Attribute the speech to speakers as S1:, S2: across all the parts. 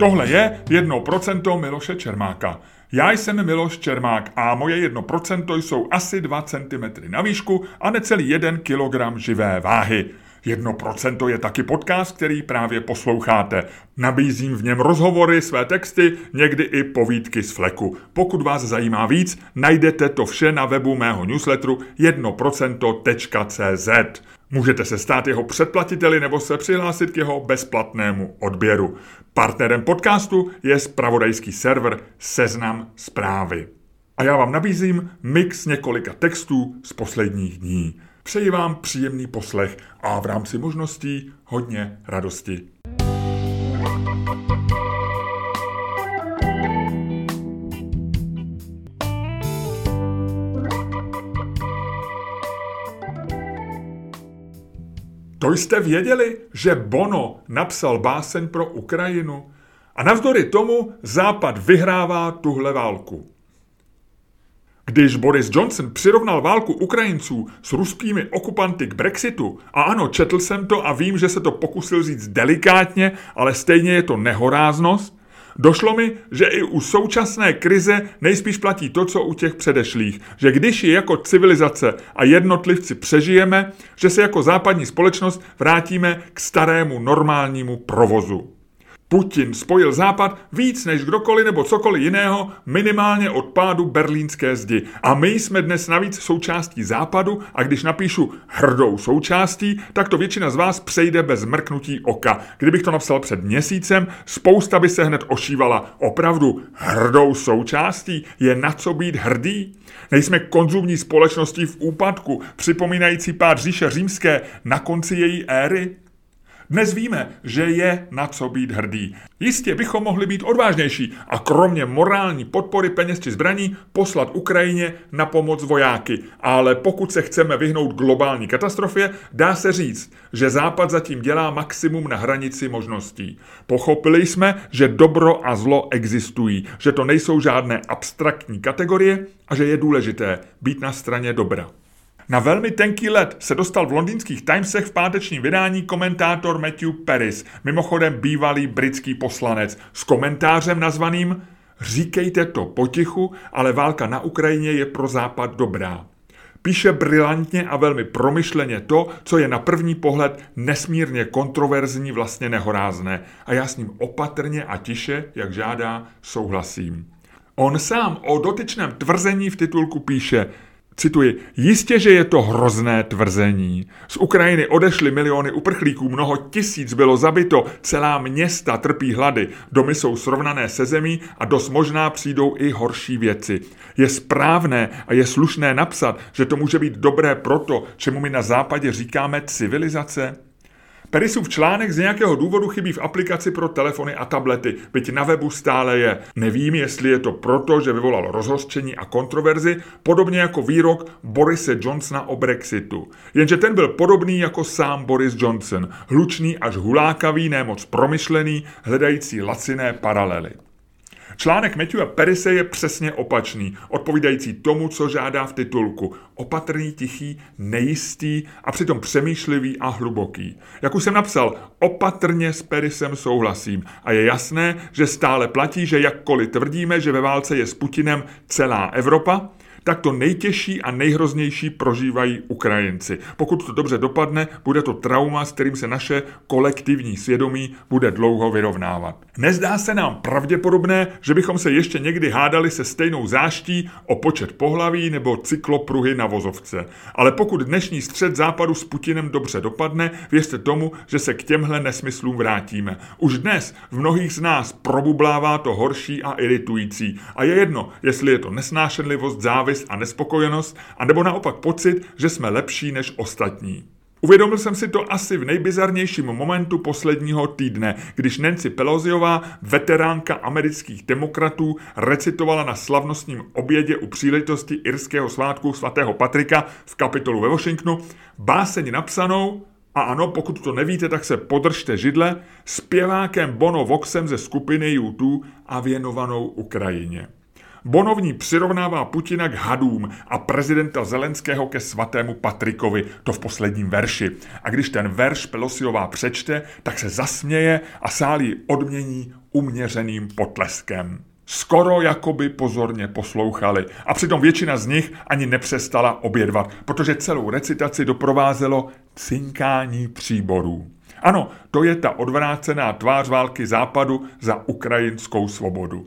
S1: Tohle je 1% Miloše Čermáka. Já jsem Miloš Čermák a moje 1% jsou asi 2 cm na výšku a necelý 1 kg živé váhy. 1% je taky podcast, který právě posloucháte. Nabízím v něm rozhovory, své texty, někdy i povídky z fleku. Pokud vás zajímá víc, najdete to vše na webu mého newsletteru 1%.cz. Můžete se stát jeho předplatiteli nebo se přihlásit k jeho bezplatnému odběru. Partnerem podcastu je spravodajský server Seznam zprávy. A já vám nabízím mix několika textů z posledních dní. Přeji vám příjemný poslech a v rámci možností hodně radosti. To jste věděli, že Bono napsal báseň pro Ukrajinu? A navzdory tomu Západ vyhrává tuhle válku. Když Boris Johnson přirovnal válku Ukrajinců s ruskými okupanty k Brexitu, a ano, četl jsem to a vím, že se to pokusil říct delikátně, ale stejně je to nehoráznost, Došlo mi, že i u současné krize nejspíš platí to, co u těch předešlých, že když ji jako civilizace a jednotlivci přežijeme, že se jako západní společnost vrátíme k starému normálnímu provozu. Putin spojil Západ víc než kdokoliv nebo cokoliv jiného minimálně od pádu berlínské zdi. A my jsme dnes navíc součástí Západu a když napíšu hrdou součástí, tak to většina z vás přejde bez mrknutí oka. Kdybych to napsal před měsícem, spousta by se hned ošívala. Opravdu hrdou součástí je na co být hrdý? Nejsme konzumní společností v úpadku, připomínající pád říše římské na konci její éry? Dnes víme, že je na co být hrdý. Jistě bychom mohli být odvážnější a kromě morální podpory peněz či zbraní poslat Ukrajině na pomoc vojáky. Ale pokud se chceme vyhnout globální katastrofě, dá se říct, že Západ zatím dělá maximum na hranici možností. Pochopili jsme, že dobro a zlo existují, že to nejsou žádné abstraktní kategorie a že je důležité být na straně dobra. Na velmi tenký led se dostal v londýnských Timesech v pátečním vydání komentátor Matthew Paris, mimochodem bývalý britský poslanec, s komentářem nazvaným Říkejte to potichu, ale válka na Ukrajině je pro Západ dobrá. Píše brilantně a velmi promyšleně to, co je na první pohled nesmírně kontroverzní, vlastně nehorázné. A já s ním opatrně a tiše, jak žádá, souhlasím. On sám o dotyčném tvrzení v titulku píše – Cituji, jistě, že je to hrozné tvrzení. Z Ukrajiny odešly miliony uprchlíků, mnoho tisíc bylo zabito, celá města trpí hlady, domy jsou srovnané se zemí a dost možná přijdou i horší věci. Je správné a je slušné napsat, že to může být dobré proto, čemu my na západě říkáme civilizace? Perisův článek z nějakého důvodu chybí v aplikaci pro telefony a tablety, byť na webu stále je. Nevím, jestli je to proto, že vyvolal rozhořčení a kontroverzi, podobně jako výrok Borise Johnsona o Brexitu. Jenže ten byl podobný jako sám Boris Johnson, hlučný až hulákavý, nemoc promyšlený, hledající laciné paralely. Článek Matthewa Perise je přesně opačný, odpovídající tomu, co žádá v titulku. Opatrný, tichý, nejistý a přitom přemýšlivý a hluboký. Jak už jsem napsal, opatrně s Perisem souhlasím a je jasné, že stále platí, že jakkoliv tvrdíme, že ve válce je s Putinem celá Evropa, tak to nejtěžší a nejhroznější prožívají Ukrajinci. Pokud to dobře dopadne, bude to trauma, s kterým se naše kolektivní svědomí bude dlouho vyrovnávat. Nezdá se nám pravděpodobné, že bychom se ještě někdy hádali se stejnou záští o počet pohlaví nebo cyklopruhy na vozovce. Ale pokud dnešní střed západu s Putinem dobře dopadne, věřte tomu, že se k těmhle nesmyslům vrátíme. Už dnes v mnohých z nás probublává to horší a iritující. A je jedno, jestli je to nesnášenlivost, závist, závist a nespokojenost, anebo naopak pocit, že jsme lepší než ostatní. Uvědomil jsem si to asi v nejbizarnějším momentu posledního týdne, když Nancy Pelosiová, veteránka amerických demokratů, recitovala na slavnostním obědě u příležitosti irského svátku svatého Patrika v kapitolu ve Washingtonu báseň napsanou, a ano, pokud to nevíte, tak se podržte židle, zpěvákem Bono Voxem ze skupiny U2 a věnovanou Ukrajině. Bonovní přirovnává Putina k hadům a prezidenta Zelenského ke svatému Patrikovi, to v posledním verši. A když ten verš Pelosiová přečte, tak se zasměje a sálí odmění uměřeným potleskem. Skoro jakoby pozorně poslouchali a přitom většina z nich ani nepřestala obědvat, protože celou recitaci doprovázelo cinkání příborů. Ano, to je ta odvrácená tvář války západu za ukrajinskou svobodu.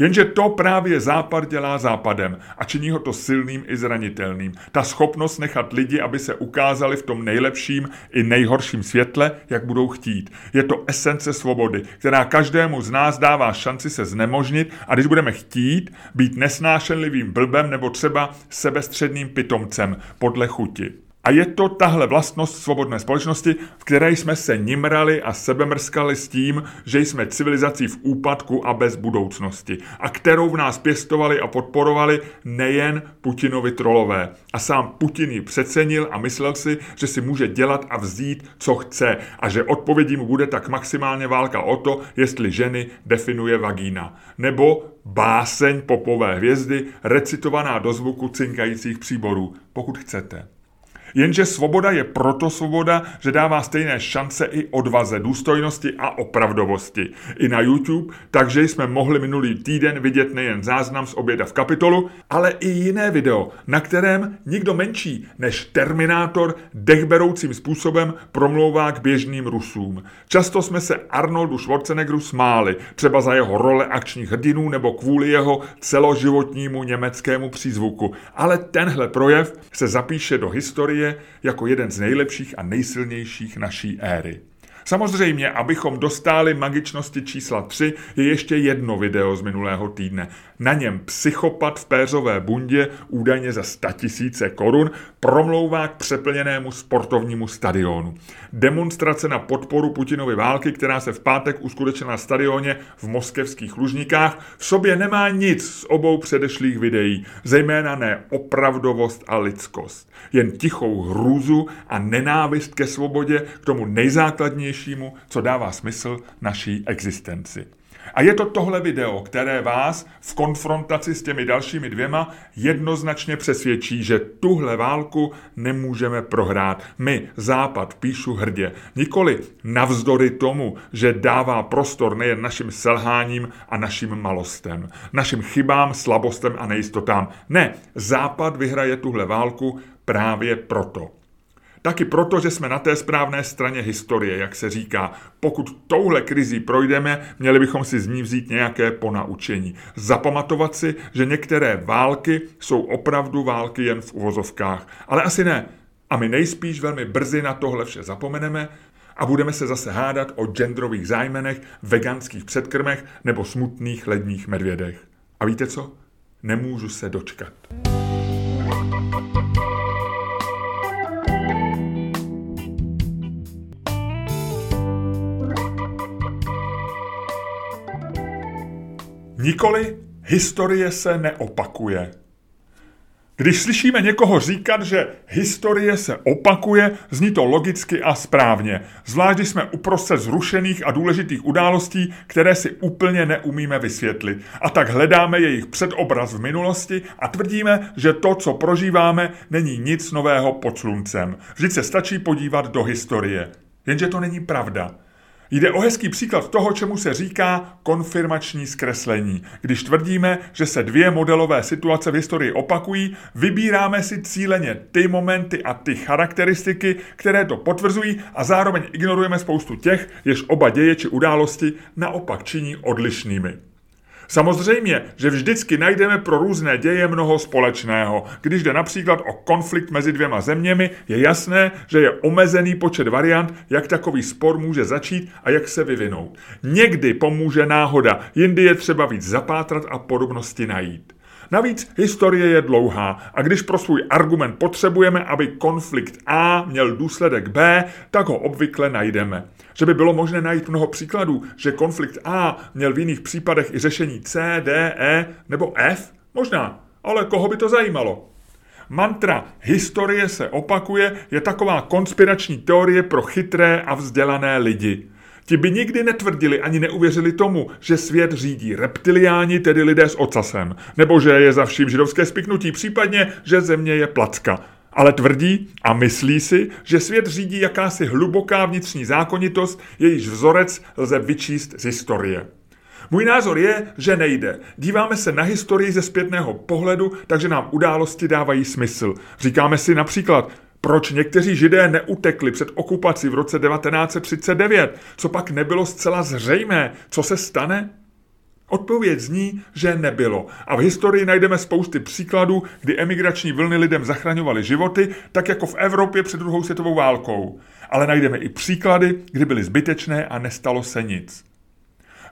S1: Jenže to právě Západ dělá Západem a činí ho to silným i zranitelným. Ta schopnost nechat lidi, aby se ukázali v tom nejlepším i nejhorším světle, jak budou chtít. Je to esence svobody, která každému z nás dává šanci se znemožnit a když budeme chtít, být nesnášenlivým blbem nebo třeba sebestředným pitomcem podle chuti. A je to tahle vlastnost svobodné společnosti, v které jsme se nimrali a sebemrskali s tím, že jsme civilizací v úpadku a bez budoucnosti. A kterou v nás pěstovali a podporovali nejen Putinovi trolové. A sám Putin ji přecenil a myslel si, že si může dělat a vzít, co chce. A že odpovědí mu bude tak maximálně válka o to, jestli ženy definuje vagína. Nebo báseň popové hvězdy, recitovaná do zvuku cinkajících příborů, pokud chcete. Jenže svoboda je proto svoboda, že dává stejné šance i odvaze, důstojnosti a opravdovosti. I na YouTube, takže jsme mohli minulý týden vidět nejen záznam z oběda v kapitolu, ale i jiné video, na kterém nikdo menší než Terminátor dechberoucím způsobem promlouvá k běžným Rusům. Často jsme se Arnoldu Schwarzeneggeru smáli, třeba za jeho role akčních hrdinů nebo kvůli jeho celoživotnímu německému přízvuku. Ale tenhle projev se zapíše do historie historie jako jeden z nejlepších a nejsilnějších naší éry. Samozřejmě, abychom dostali magičnosti čísla 3, je ještě jedno video z minulého týdne. Na něm psychopat v péřové bundě, údajně za 100 tisíce korun, promlouvá k přeplněnému sportovnímu stadionu. Demonstrace na podporu Putinovy války, která se v pátek uskutečnila na stadioně v moskevských Lužnikách, v sobě nemá nic z obou předešlých videí, zejména ne opravdovost a lidskost. Jen tichou hrůzu a nenávist ke svobodě, k tomu nejzákladnějšímu, co dává smysl naší existenci. A je to tohle video, které vás v konfrontaci s těmi dalšími dvěma jednoznačně přesvědčí, že tuhle válku nemůžeme prohrát. My, Západ, píšu hrdě, nikoli navzdory tomu, že dává prostor nejen našim selháním a našim malostem, našim chybám, slabostem a nejistotám. Ne, Západ vyhraje tuhle válku právě proto. Taky proto, že jsme na té správné straně historie, jak se říká. Pokud touhle krizi projdeme, měli bychom si z ní vzít nějaké ponaučení. Zapamatovat si, že některé války jsou opravdu války jen v uvozovkách. Ale asi ne. A my nejspíš velmi brzy na tohle vše zapomeneme a budeme se zase hádat o genderových zájmenech, veganských předkrmech nebo smutných ledních medvědech. A víte co? Nemůžu se dočkat. Nikoli historie se neopakuje. Když slyšíme někoho říkat, že historie se opakuje, zní to logicky a správně. Zvlášť, když jsme uprostřed zrušených a důležitých událostí, které si úplně neumíme vysvětlit. A tak hledáme jejich předobraz v minulosti a tvrdíme, že to, co prožíváme, není nic nového pod sluncem. Vždyť se stačí podívat do historie. Jenže to není pravda. Jde o hezký příklad toho, čemu se říká konfirmační zkreslení. Když tvrdíme, že se dvě modelové situace v historii opakují, vybíráme si cíleně ty momenty a ty charakteristiky, které to potvrzují a zároveň ignorujeme spoustu těch, jež oba děje či události naopak činí odlišnými. Samozřejmě, že vždycky najdeme pro různé děje mnoho společného. Když jde například o konflikt mezi dvěma zeměmi, je jasné, že je omezený počet variant, jak takový spor může začít a jak se vyvinout. Někdy pomůže náhoda, jindy je třeba víc zapátrat a podobnosti najít. Navíc historie je dlouhá a když pro svůj argument potřebujeme, aby konflikt A měl důsledek B, tak ho obvykle najdeme. Že by bylo možné najít mnoho příkladů, že konflikt A měl v jiných případech i řešení C, D, E nebo F? Možná, ale koho by to zajímalo? Mantra historie se opakuje je taková konspirační teorie pro chytré a vzdělané lidi. Ti by nikdy netvrdili ani neuvěřili tomu, že svět řídí reptiliáni, tedy lidé s ocasem, nebo že je za vším židovské spiknutí, případně, že země je placka. Ale tvrdí a myslí si, že svět řídí jakási hluboká vnitřní zákonitost, jejíž vzorec lze vyčíst z historie. Můj názor je, že nejde. Díváme se na historii ze zpětného pohledu, takže nám události dávají smysl. Říkáme si například, proč někteří židé neutekli před okupací v roce 1939? Co pak nebylo zcela zřejmé? Co se stane? Odpověď zní, že nebylo. A v historii najdeme spousty příkladů, kdy emigrační vlny lidem zachraňovaly životy, tak jako v Evropě před druhou světovou válkou. Ale najdeme i příklady, kdy byly zbytečné a nestalo se nic.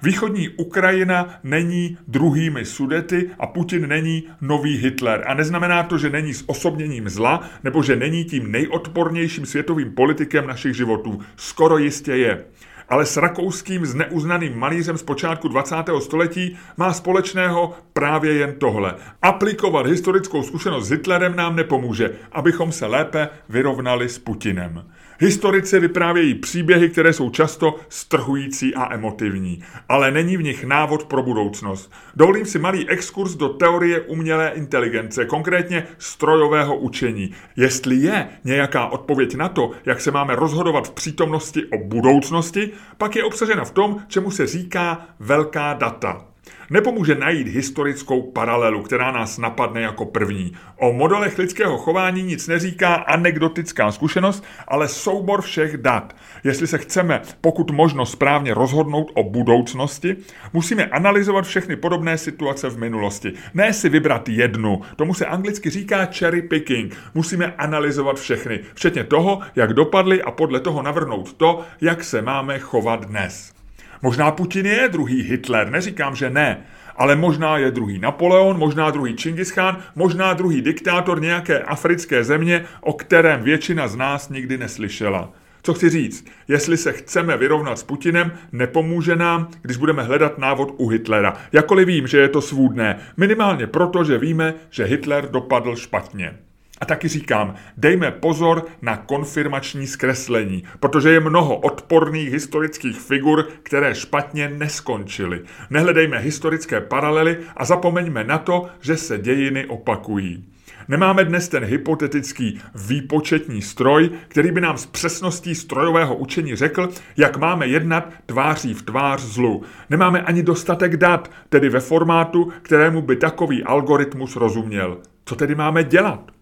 S1: Východní Ukrajina není druhými Sudety a Putin není nový Hitler. A neznamená to, že není s osobněním zla nebo že není tím nejodpornějším světovým politikem našich životů. Skoro jistě je ale s rakouským zneuznaným malířem z počátku 20. století má společného právě jen tohle. Aplikovat historickou zkušenost s Hitlerem nám nepomůže, abychom se lépe vyrovnali s Putinem. Historici vyprávějí příběhy, které jsou často strhující a emotivní, ale není v nich návod pro budoucnost. Dovolím si malý exkurs do teorie umělé inteligence, konkrétně strojového učení. Jestli je nějaká odpověď na to, jak se máme rozhodovat v přítomnosti o budoucnosti, pak je obsažena v tom, čemu se říká velká data. Nepomůže najít historickou paralelu, která nás napadne jako první. O modelech lidského chování nic neříká anekdotická zkušenost, ale soubor všech dat. Jestli se chceme pokud možno správně rozhodnout o budoucnosti, musíme analyzovat všechny podobné situace v minulosti. Ne si vybrat jednu, tomu se anglicky říká cherry picking. Musíme analyzovat všechny, včetně toho, jak dopadly a podle toho navrhnout to, jak se máme chovat dnes. Možná Putin je druhý Hitler, neříkám, že ne, ale možná je druhý Napoleon, možná druhý Čingis Khan, možná druhý diktátor nějaké africké země, o kterém většina z nás nikdy neslyšela. Co chci říct, jestli se chceme vyrovnat s Putinem, nepomůže nám, když budeme hledat návod u Hitlera. Jakoliv vím, že je to svůdné, minimálně proto, že víme, že Hitler dopadl špatně. A taky říkám, dejme pozor na konfirmační zkreslení, protože je mnoho odporných historických figur, které špatně neskončily. Nehledejme historické paralely a zapomeňme na to, že se dějiny opakují. Nemáme dnes ten hypotetický výpočetní stroj, který by nám s přesností strojového učení řekl, jak máme jednat tváří v tvář zlu. Nemáme ani dostatek dat, tedy ve formátu, kterému by takový algoritmus rozuměl. Co tedy máme dělat?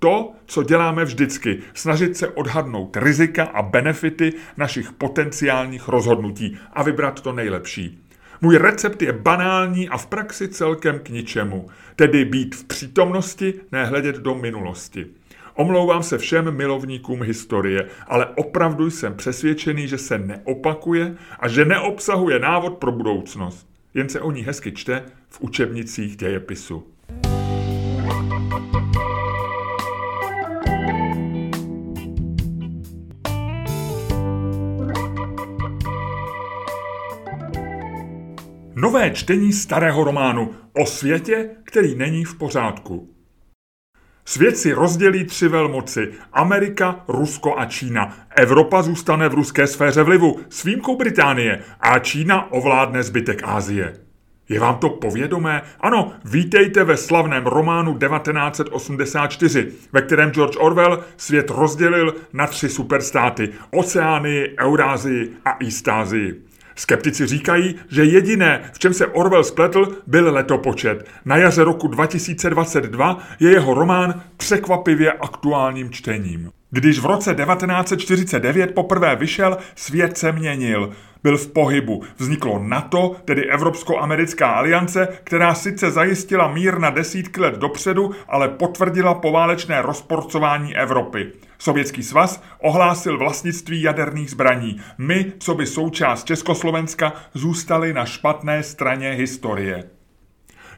S1: To, co děláme vždycky, snažit se odhadnout rizika a benefity našich potenciálních rozhodnutí a vybrat to nejlepší. Můj recept je banální a v praxi celkem k ničemu, tedy být v přítomnosti, nehledět do minulosti. Omlouvám se všem milovníkům historie, ale opravdu jsem přesvědčený, že se neopakuje a že neobsahuje návod pro budoucnost. Jen se o ní hezky čte v učebnicích dějepisu. Nové čtení starého románu o světě, který není v pořádku. Svět si rozdělí tři velmoci. Amerika, Rusko a Čína. Evropa zůstane v ruské sféře vlivu s výjimkou Británie a Čína ovládne zbytek Ázie. Je vám to povědomé? Ano, vítejte ve slavném románu 1984, ve kterém George Orwell svět rozdělil na tři superstáty. Oceánii, Eurázii a Eastázii. Skeptici říkají, že jediné, v čem se Orwell spletl, byl letopočet. Na jaře roku 2022 je jeho román překvapivě aktuálním čtením. Když v roce 1949 poprvé vyšel, svět se měnil. Byl v pohybu. Vzniklo NATO, tedy Evropsko-americká aliance, která sice zajistila mír na desítky let dopředu, ale potvrdila poválečné rozporcování Evropy. Sovětský svaz ohlásil vlastnictví jaderných zbraní. My, co by součást Československa, zůstali na špatné straně historie.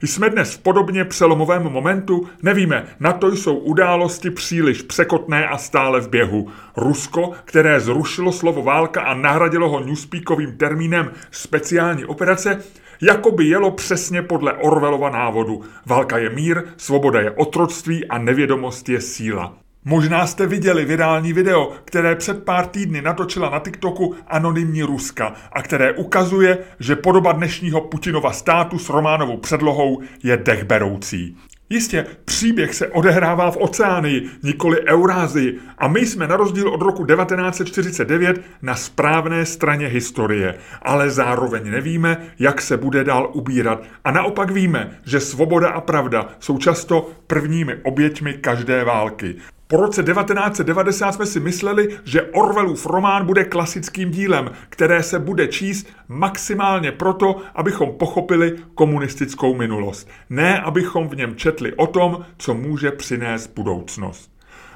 S1: Jsme dnes v podobně přelomovém momentu? Nevíme, na to jsou události příliš překotné a stále v běhu. Rusko, které zrušilo slovo válka a nahradilo ho newspeakovým termínem speciální operace, jako by jelo přesně podle Orwellova návodu. Válka je mír, svoboda je otroctví a nevědomost je síla. Možná jste viděli virální video, které před pár týdny natočila na TikToku anonymní Ruska a které ukazuje, že podoba dnešního Putinova státu s románovou předlohou je dechberoucí. Jistě, příběh se odehrává v oceánii, nikoli Eurázii a my jsme na rozdíl od roku 1949 na správné straně historie, ale zároveň nevíme, jak se bude dál ubírat a naopak víme, že svoboda a pravda jsou často prvními oběťmi každé války. Po roce 1990 jsme si mysleli, že Orwellův román bude klasickým dílem, které se bude číst maximálně proto, abychom pochopili komunistickou minulost. Ne, abychom v něm četli o tom, co může přinést budoucnost.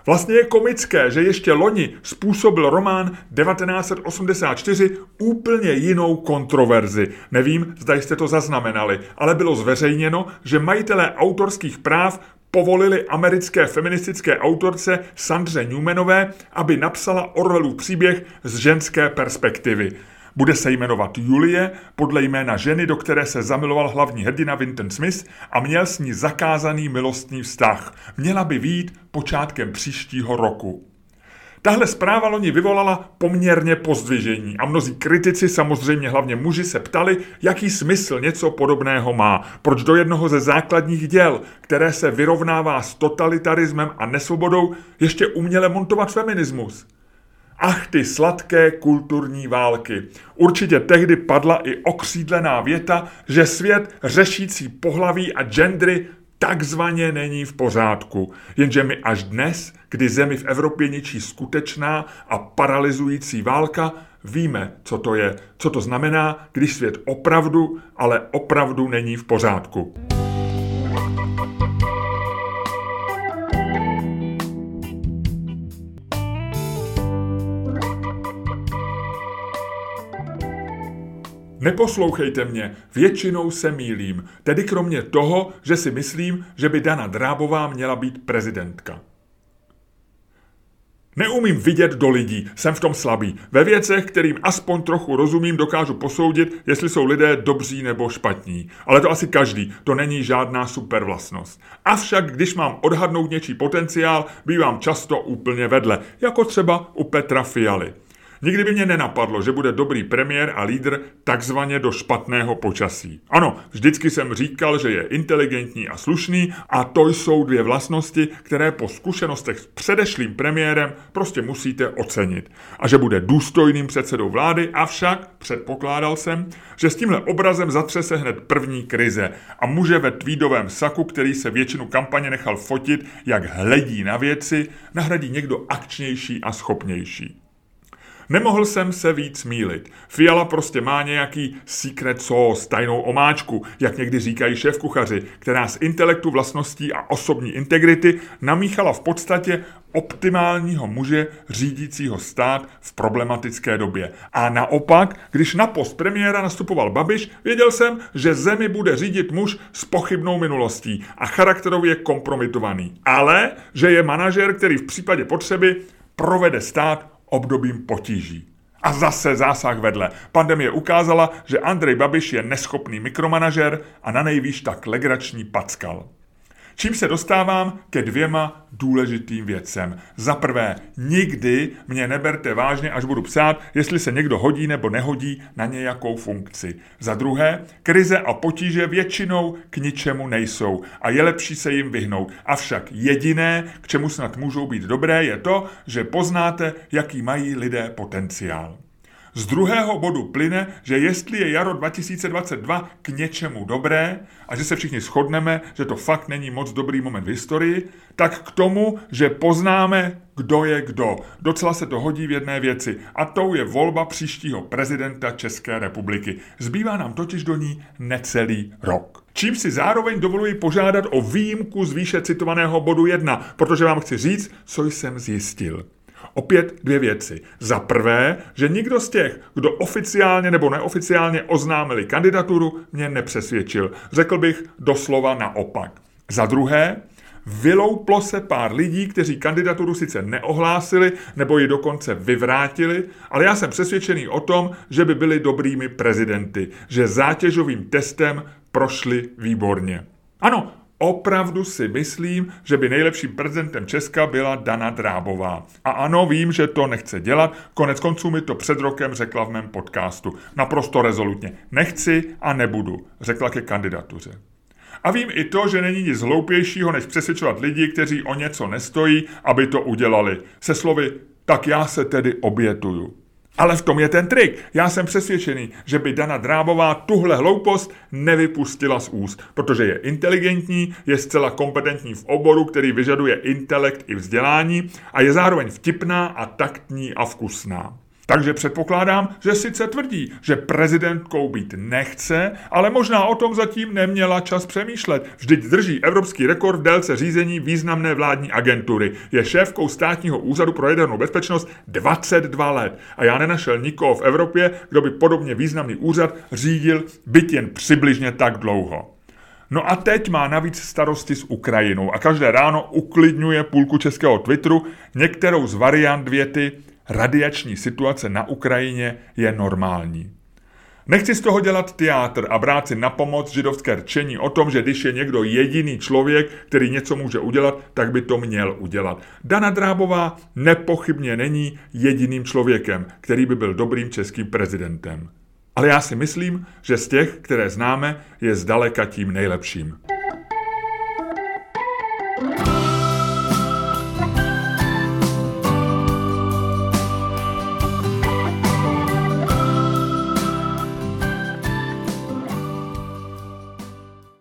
S1: Vlastně je komické, že ještě loni způsobil román 1984 úplně jinou kontroverzi. Nevím, zda jste to zaznamenali, ale bylo zveřejněno, že majitelé autorských práv povolili americké feministické autorce Sandře Newmanové, aby napsala Orwellův příběh z ženské perspektivy. Bude se jmenovat Julie, podle jména ženy, do které se zamiloval hlavní hrdina Vinton Smith a měl s ní zakázaný milostný vztah. Měla by výjít počátkem příštího roku. Tahle zpráva loni vyvolala poměrně pozdvižení a mnozí kritici, samozřejmě hlavně muži, se ptali, jaký smysl něco podobného má. Proč do jednoho ze základních děl, které se vyrovnává s totalitarismem a nesvobodou, ještě uměle montovat feminismus. Ach ty sladké kulturní války. Určitě tehdy padla i okřídlená věta, že svět řešící pohlaví a gendry takzvaně není v pořádku. Jenže my až dnes, kdy zemi v Evropě ničí skutečná a paralyzující válka, víme, co to je, co to znamená, když svět opravdu, ale opravdu není v pořádku. Neposlouchejte mě, většinou se mýlím, tedy kromě toho, že si myslím, že by Dana Drábová měla být prezidentka. Neumím vidět do lidí, jsem v tom slabý. Ve věcech, kterým aspoň trochu rozumím, dokážu posoudit, jestli jsou lidé dobří nebo špatní. Ale to asi každý, to není žádná super vlastnost. Avšak, když mám odhadnout něčí potenciál, bývám často úplně vedle, jako třeba u Petra Fialy. Nikdy by mě nenapadlo, že bude dobrý premiér a lídr takzvaně do špatného počasí. Ano, vždycky jsem říkal, že je inteligentní a slušný a to jsou dvě vlastnosti, které po zkušenostech s předešlým premiérem prostě musíte ocenit. A že bude důstojným předsedou vlády, avšak předpokládal jsem, že s tímhle obrazem zatřese hned první krize a muže ve tweedovém saku, který se většinu kampaně nechal fotit, jak hledí na věci, nahradí někdo akčnější a schopnější. Nemohl jsem se víc mílit. Fiala prostě má nějaký secret sauce, tajnou omáčku, jak někdy říkají šéf kuchaři, která z intelektu, vlastností a osobní integrity namíchala v podstatě optimálního muže řídícího stát v problematické době. A naopak, když na post premiéra nastupoval Babiš, věděl jsem, že zemi bude řídit muž s pochybnou minulostí a charakterově kompromitovaný. Ale, že je manažer, který v případě potřeby provede stát obdobím potíží. A zase zásah vedle. Pandemie ukázala, že Andrej Babiš je neschopný mikromanažer a na nejvýš tak legrační packal. Čím se dostávám ke dvěma důležitým věcem. Za prvé, nikdy mě neberte vážně, až budu psát, jestli se někdo hodí nebo nehodí na nějakou funkci. Za druhé, krize a potíže většinou k ničemu nejsou a je lepší se jim vyhnout. Avšak jediné, k čemu snad můžou být dobré, je to, že poznáte, jaký mají lidé potenciál. Z druhého bodu plyne, že jestli je jaro 2022 k něčemu dobré a že se všichni shodneme, že to fakt není moc dobrý moment v historii, tak k tomu, že poznáme, kdo je kdo. Docela se to hodí v jedné věci a tou je volba příštího prezidenta České republiky. Zbývá nám totiž do ní necelý rok. Čím si zároveň dovoluji požádat o výjimku z výše citovaného bodu 1, protože vám chci říct, co jsem zjistil. Opět dvě věci. Za prvé, že nikdo z těch, kdo oficiálně nebo neoficiálně oznámili kandidaturu, mě nepřesvědčil. Řekl bych doslova naopak. Za druhé, Vylouplo se pár lidí, kteří kandidaturu sice neohlásili nebo ji dokonce vyvrátili, ale já jsem přesvědčený o tom, že by byli dobrými prezidenty, že zátěžovým testem prošli výborně. Ano, Opravdu si myslím, že by nejlepším prezidentem Česka byla Dana Drábová. A ano, vím, že to nechce dělat, konec konců mi to před rokem řekla v mém podcastu. Naprosto rezolutně. Nechci a nebudu, řekla ke kandidatuře. A vím i to, že není nic hloupějšího, než přesvědčovat lidi, kteří o něco nestojí, aby to udělali. Se slovy, tak já se tedy obětuju. Ale v tom je ten trik. Já jsem přesvědčený, že by Dana Drábová tuhle hloupost nevypustila z úst, protože je inteligentní, je zcela kompetentní v oboru, který vyžaduje intelekt i vzdělání a je zároveň vtipná a taktní a vkusná. Takže předpokládám, že sice tvrdí, že prezidentkou být nechce, ale možná o tom zatím neměla čas přemýšlet. Vždyť drží evropský rekord v délce řízení významné vládní agentury. Je šéfkou státního úřadu pro jadernou bezpečnost 22 let. A já nenašel nikoho v Evropě, kdo by podobně významný úřad řídil byt jen přibližně tak dlouho. No a teď má navíc starosti s Ukrajinou a každé ráno uklidňuje půlku českého Twitteru některou z variant věty radiační situace na Ukrajině je normální. Nechci z toho dělat teátr a brát si na pomoc židovské rčení o tom, že když je někdo jediný člověk, který něco může udělat, tak by to měl udělat. Dana Drábová nepochybně není jediným člověkem, který by byl dobrým českým prezidentem. Ale já si myslím, že z těch, které známe, je zdaleka tím nejlepším.